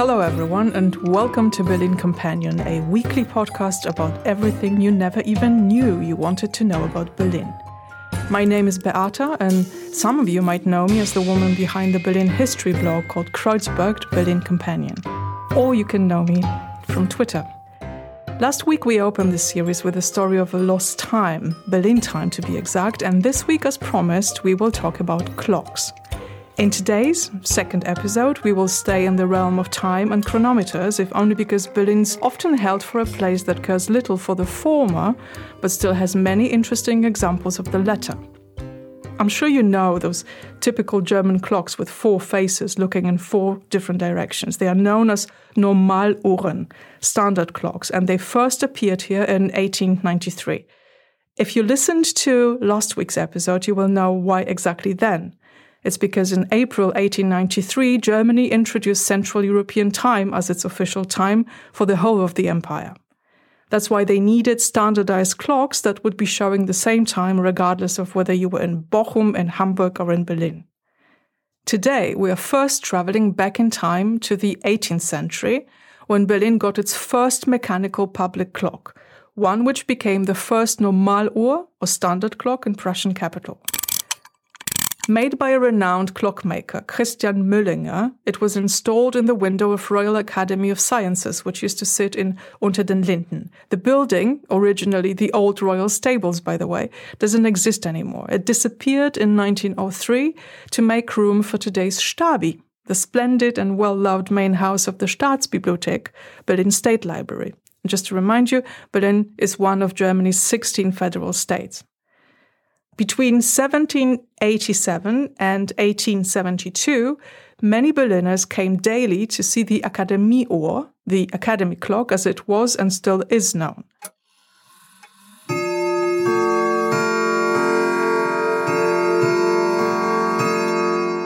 Hello, everyone, and welcome to Berlin Companion, a weekly podcast about everything you never even knew you wanted to know about Berlin. My name is Beata, and some of you might know me as the woman behind the Berlin history blog called Kreuzberged Berlin Companion. Or you can know me from Twitter. Last week we opened this series with a story of a lost time, Berlin time to be exact, and this week, as promised, we will talk about clocks. In today's second episode, we will stay in the realm of time and chronometers, if only because Berlin's often held for a place that cares little for the former, but still has many interesting examples of the latter. I'm sure you know those typical German clocks with four faces looking in four different directions. They are known as Normaluhren, standard clocks, and they first appeared here in 1893. If you listened to last week's episode, you will know why exactly then. It's because in April 1893, Germany introduced Central European Time as its official time for the whole of the empire. That's why they needed standardized clocks that would be showing the same time regardless of whether you were in Bochum, in Hamburg, or in Berlin. Today, we are first traveling back in time to the 18th century when Berlin got its first mechanical public clock, one which became the first Normaluhr or standard clock in Prussian capital. Made by a renowned clockmaker, Christian Möllinger, it was installed in the window of Royal Academy of Sciences, which used to sit in Unter den Linden. The building, originally the old royal stables, by the way, doesn't exist anymore. It disappeared in 1903 to make room for today's Stabi, the splendid and well-loved main house of the Staatsbibliothek, Berlin State Library. Just to remind you, Berlin is one of Germany's 16 federal states. Between 1787 and 1872, many Berliners came daily to see the Akademieuhr, the academy clock as it was and still is known.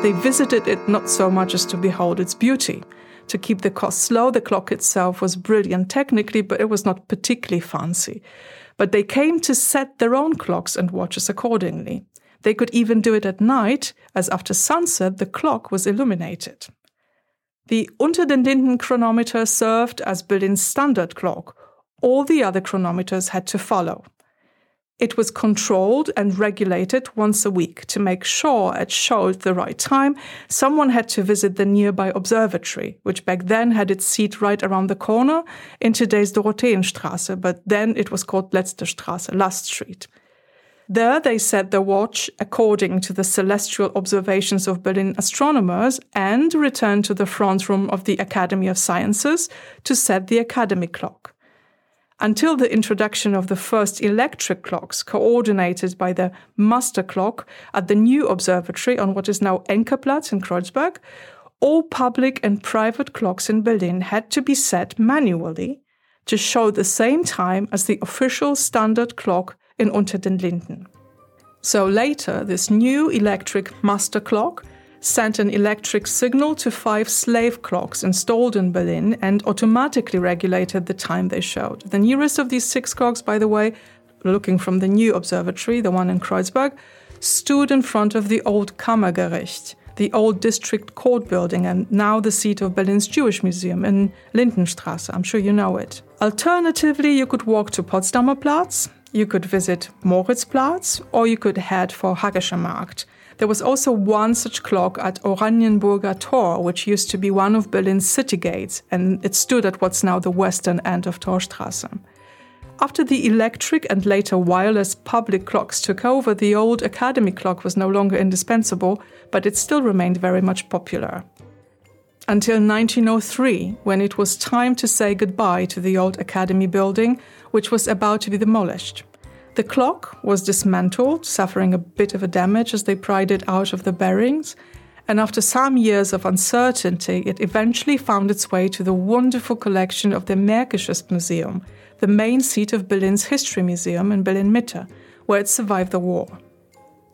They visited it not so much as to behold its beauty. To keep the costs low, the clock itself was brilliant technically, but it was not particularly fancy but they came to set their own clocks and watches accordingly. They could even do it at night, as after sunset the clock was illuminated. The Unter den Linden chronometer served as Berlin's standard clock. All the other chronometers had to follow. It was controlled and regulated once a week to make sure it showed the right time. Someone had to visit the nearby observatory, which back then had its seat right around the corner in today's Dorotheenstraße, but then it was called Letzte Straße, Last Street. There they set the watch according to the celestial observations of Berlin astronomers and returned to the front room of the Academy of Sciences to set the academy clock until the introduction of the first electric clocks coordinated by the master clock at the new observatory on what is now Enckeplatz in Kreuzberg, all public and private clocks in Berlin had to be set manually to show the same time as the official standard clock in Unter den Linden. So later, this new electric master clock sent an electric signal to five slave clocks installed in Berlin and automatically regulated the time they showed. The nearest of these six clocks, by the way, looking from the new observatory, the one in Kreuzberg, stood in front of the old Kammergericht, the old district court building and now the seat of Berlin's Jewish Museum in Lindenstrasse. I'm sure you know it. Alternatively, you could walk to Potsdamer Platz, you could visit Moritzplatz, or you could head for Hackescher Markt. There was also one such clock at Oranienburger Tor, which used to be one of Berlin's city gates, and it stood at what's now the western end of Torstrasse. After the electric and later wireless public clocks took over, the old academy clock was no longer indispensable, but it still remained very much popular. Until 1903, when it was time to say goodbye to the old academy building, which was about to be demolished. The clock was dismantled, suffering a bit of a damage as they pried it out of the bearings, and after some years of uncertainty, it eventually found its way to the wonderful collection of the Märkisches Museum, the main seat of Berlin's History Museum in Berlin Mitte, where it survived the war.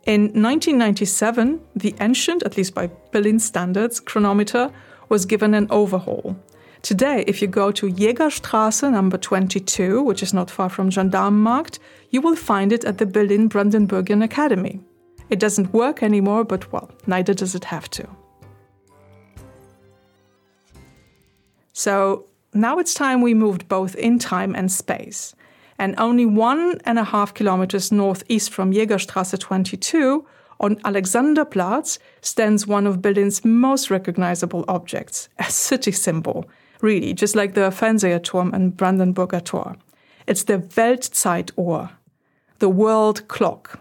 In 1997, the ancient, at least by Berlin standards, chronometer was given an overhaul. Today, if you go to Jägerstraße number 22, which is not far from Gendarmenmarkt, you will find it at the Berlin Brandenburgian Academy. It doesn't work anymore, but well, neither does it have to. So now it's time we moved both in time and space. And only one and a half kilometers northeast from Jägerstrasse 22, on Alexanderplatz, stands one of Berlin's most recognizable objects, a city symbol, really, just like the Fernsehturm and Brandenburger Tor. It's the Weltzeituhr, the world clock.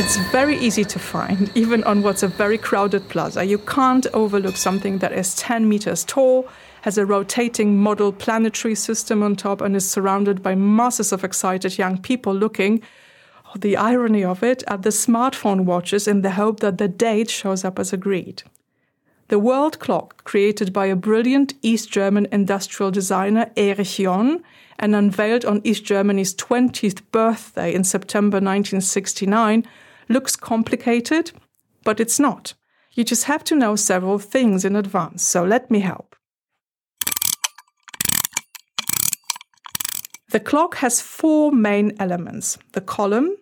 It's very easy to find, even on what's a very crowded plaza. You can't overlook something that is 10 meters tall, has a rotating model planetary system on top, and is surrounded by masses of excited young people looking, oh, the irony of it, at the smartphone watches in the hope that the date shows up as agreed. The world clock, created by a brilliant East German industrial designer Erich John and unveiled on East Germany's 20th birthday in September 1969, looks complicated, but it's not. You just have to know several things in advance, so let me help. The clock has four main elements the column,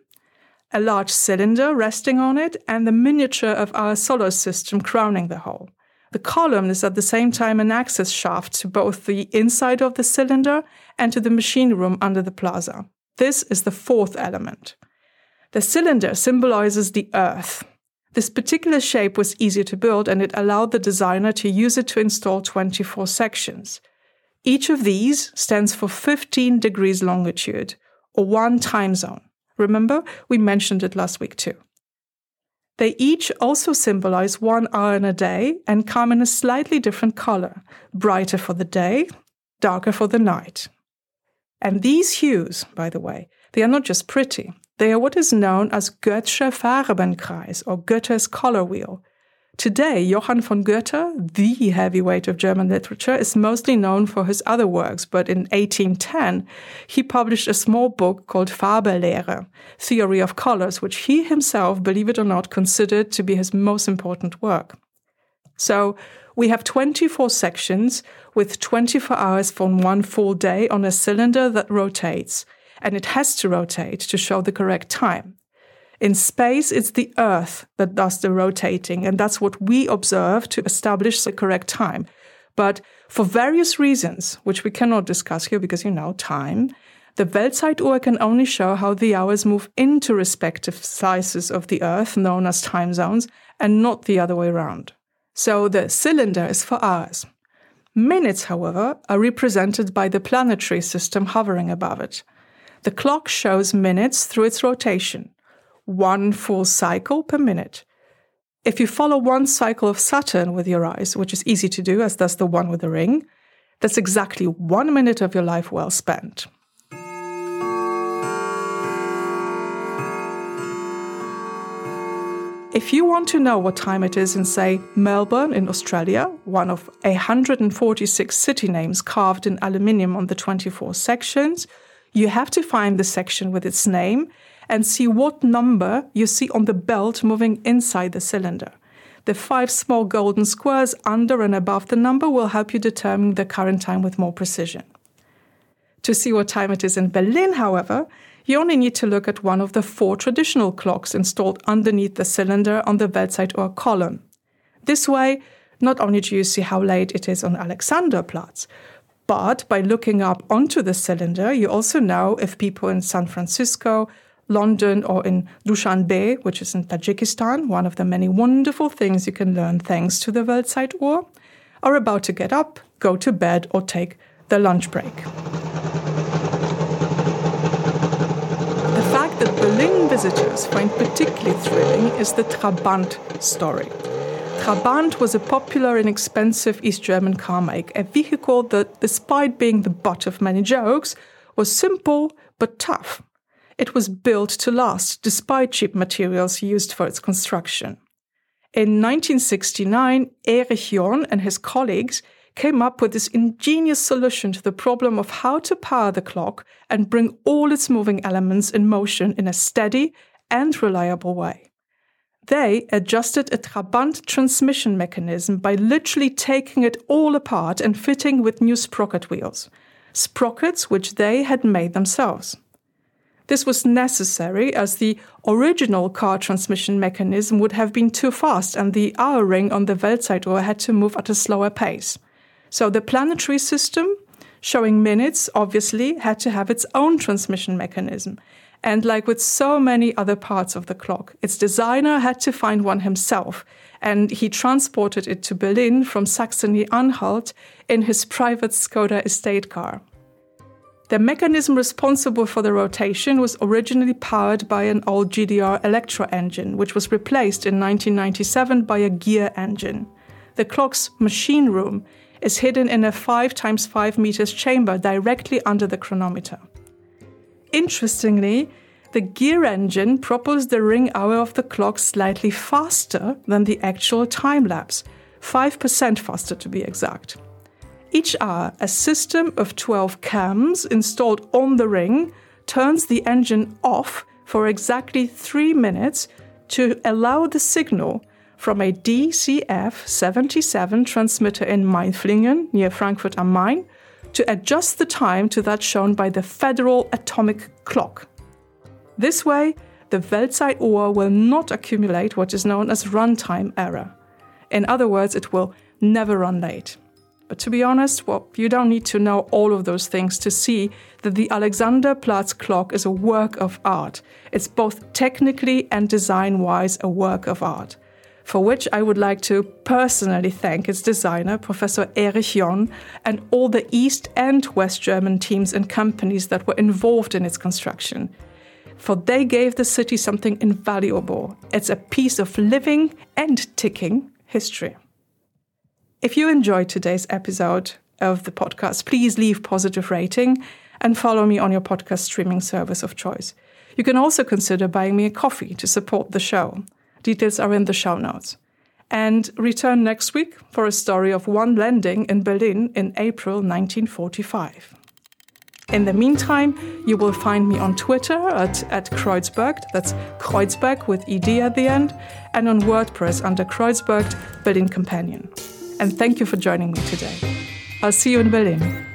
a large cylinder resting on it, and the miniature of our solar system crowning the whole. The column is at the same time an access shaft to both the inside of the cylinder and to the machine room under the plaza. This is the fourth element. The cylinder symbolizes the Earth. This particular shape was easier to build and it allowed the designer to use it to install 24 sections. Each of these stands for 15 degrees longitude, or one time zone. Remember, we mentioned it last week too. They each also symbolize one hour in a day and come in a slightly different color, brighter for the day, darker for the night. And these hues, by the way, they are not just pretty, they are what is known as Goethsche Farbenkreis or Goethe's color wheel. Today, Johann von Goethe, the heavyweight of German literature, is mostly known for his other works, but in 1810, he published a small book called Farbenlehre, Theory of Colors, which he himself, believe it or not, considered to be his most important work. So, we have 24 sections with 24 hours from one full day on a cylinder that rotates and it has to rotate to show the correct time. In space, it's the Earth that does the rotating, and that's what we observe to establish the correct time. But for various reasons, which we cannot discuss here because you know time, the Weltzeituhr can only show how the hours move into respective slices of the Earth, known as time zones, and not the other way around. So the cylinder is for hours. Minutes, however, are represented by the planetary system hovering above it. The clock shows minutes through its rotation, one full cycle per minute. If you follow one cycle of Saturn with your eyes, which is easy to do as does the one with the ring, that's exactly one minute of your life well spent. If you want to know what time it is in, say, Melbourne in Australia, one of 146 city names carved in aluminium on the 24 sections, you have to find the section with its name and see what number you see on the belt moving inside the cylinder. The five small golden squares under and above the number will help you determine the current time with more precision. To see what time it is in Berlin, however, you only need to look at one of the four traditional clocks installed underneath the cylinder on the Weltzeituhr column. This way, not only do you see how late it is on Alexanderplatz, but by looking up onto the cylinder, you also know if people in San Francisco, London, or in Dushanbe, which is in Tajikistan, one of the many wonderful things you can learn thanks to the Weltzeituhr, are about to get up, go to bed, or take the lunch break. The fact that Berlin visitors find particularly thrilling is the Trabant story. Trabant was a popular and expensive East German car make, a vehicle that, despite being the butt of many jokes, was simple but tough. It was built to last despite cheap materials used for its construction. In 1969, Erich John and his colleagues came up with this ingenious solution to the problem of how to power the clock and bring all its moving elements in motion in a steady and reliable way. They adjusted a Trabant transmission mechanism by literally taking it all apart and fitting with new sprocket wheels, sprockets which they had made themselves. This was necessary as the original car transmission mechanism would have been too fast and the hour ring on the Weltzeituhr had to move at a slower pace. So the planetary system, showing minutes, obviously had to have its own transmission mechanism. And like with so many other parts of the clock, its designer had to find one himself, and he transported it to Berlin from Saxony Anhalt in his private Skoda estate car. The mechanism responsible for the rotation was originally powered by an old GDR Electra engine, which was replaced in 1997 by a gear engine. The clock's machine room is hidden in a 5 times 5 meters chamber directly under the chronometer. Interestingly, the gear engine propels the ring hour of the clock slightly faster than the actual time lapse, 5% faster to be exact. Each hour, a system of 12 cams installed on the ring turns the engine off for exactly three minutes to allow the signal from a DCF 77 transmitter in Mainflingen, near Frankfurt am Main, to adjust the time to that shown by the Federal Atomic Clock. This way, the Weltzeituhr will not accumulate what is known as runtime error. In other words, it will never run late. But to be honest, well, you don't need to know all of those things to see that the Alexanderplatz clock is a work of art. It's both technically and design wise a work of art, for which I would like to personally thank its designer, Professor Erich John, and all the East and West German teams and companies that were involved in its construction. For they gave the city something invaluable. It's a piece of living and ticking history. If you enjoyed today's episode of the podcast, please leave positive rating and follow me on your podcast streaming service of choice. You can also consider buying me a coffee to support the show. Details are in the show notes. And return next week for a story of one landing in Berlin in April 1945. In the meantime, you will find me on Twitter at, at Kreuzberged, that's Kreuzberg with ED at the end, and on WordPress under Kreuzberged Berlin Companion and thank you for joining me today. I'll see you in Berlin.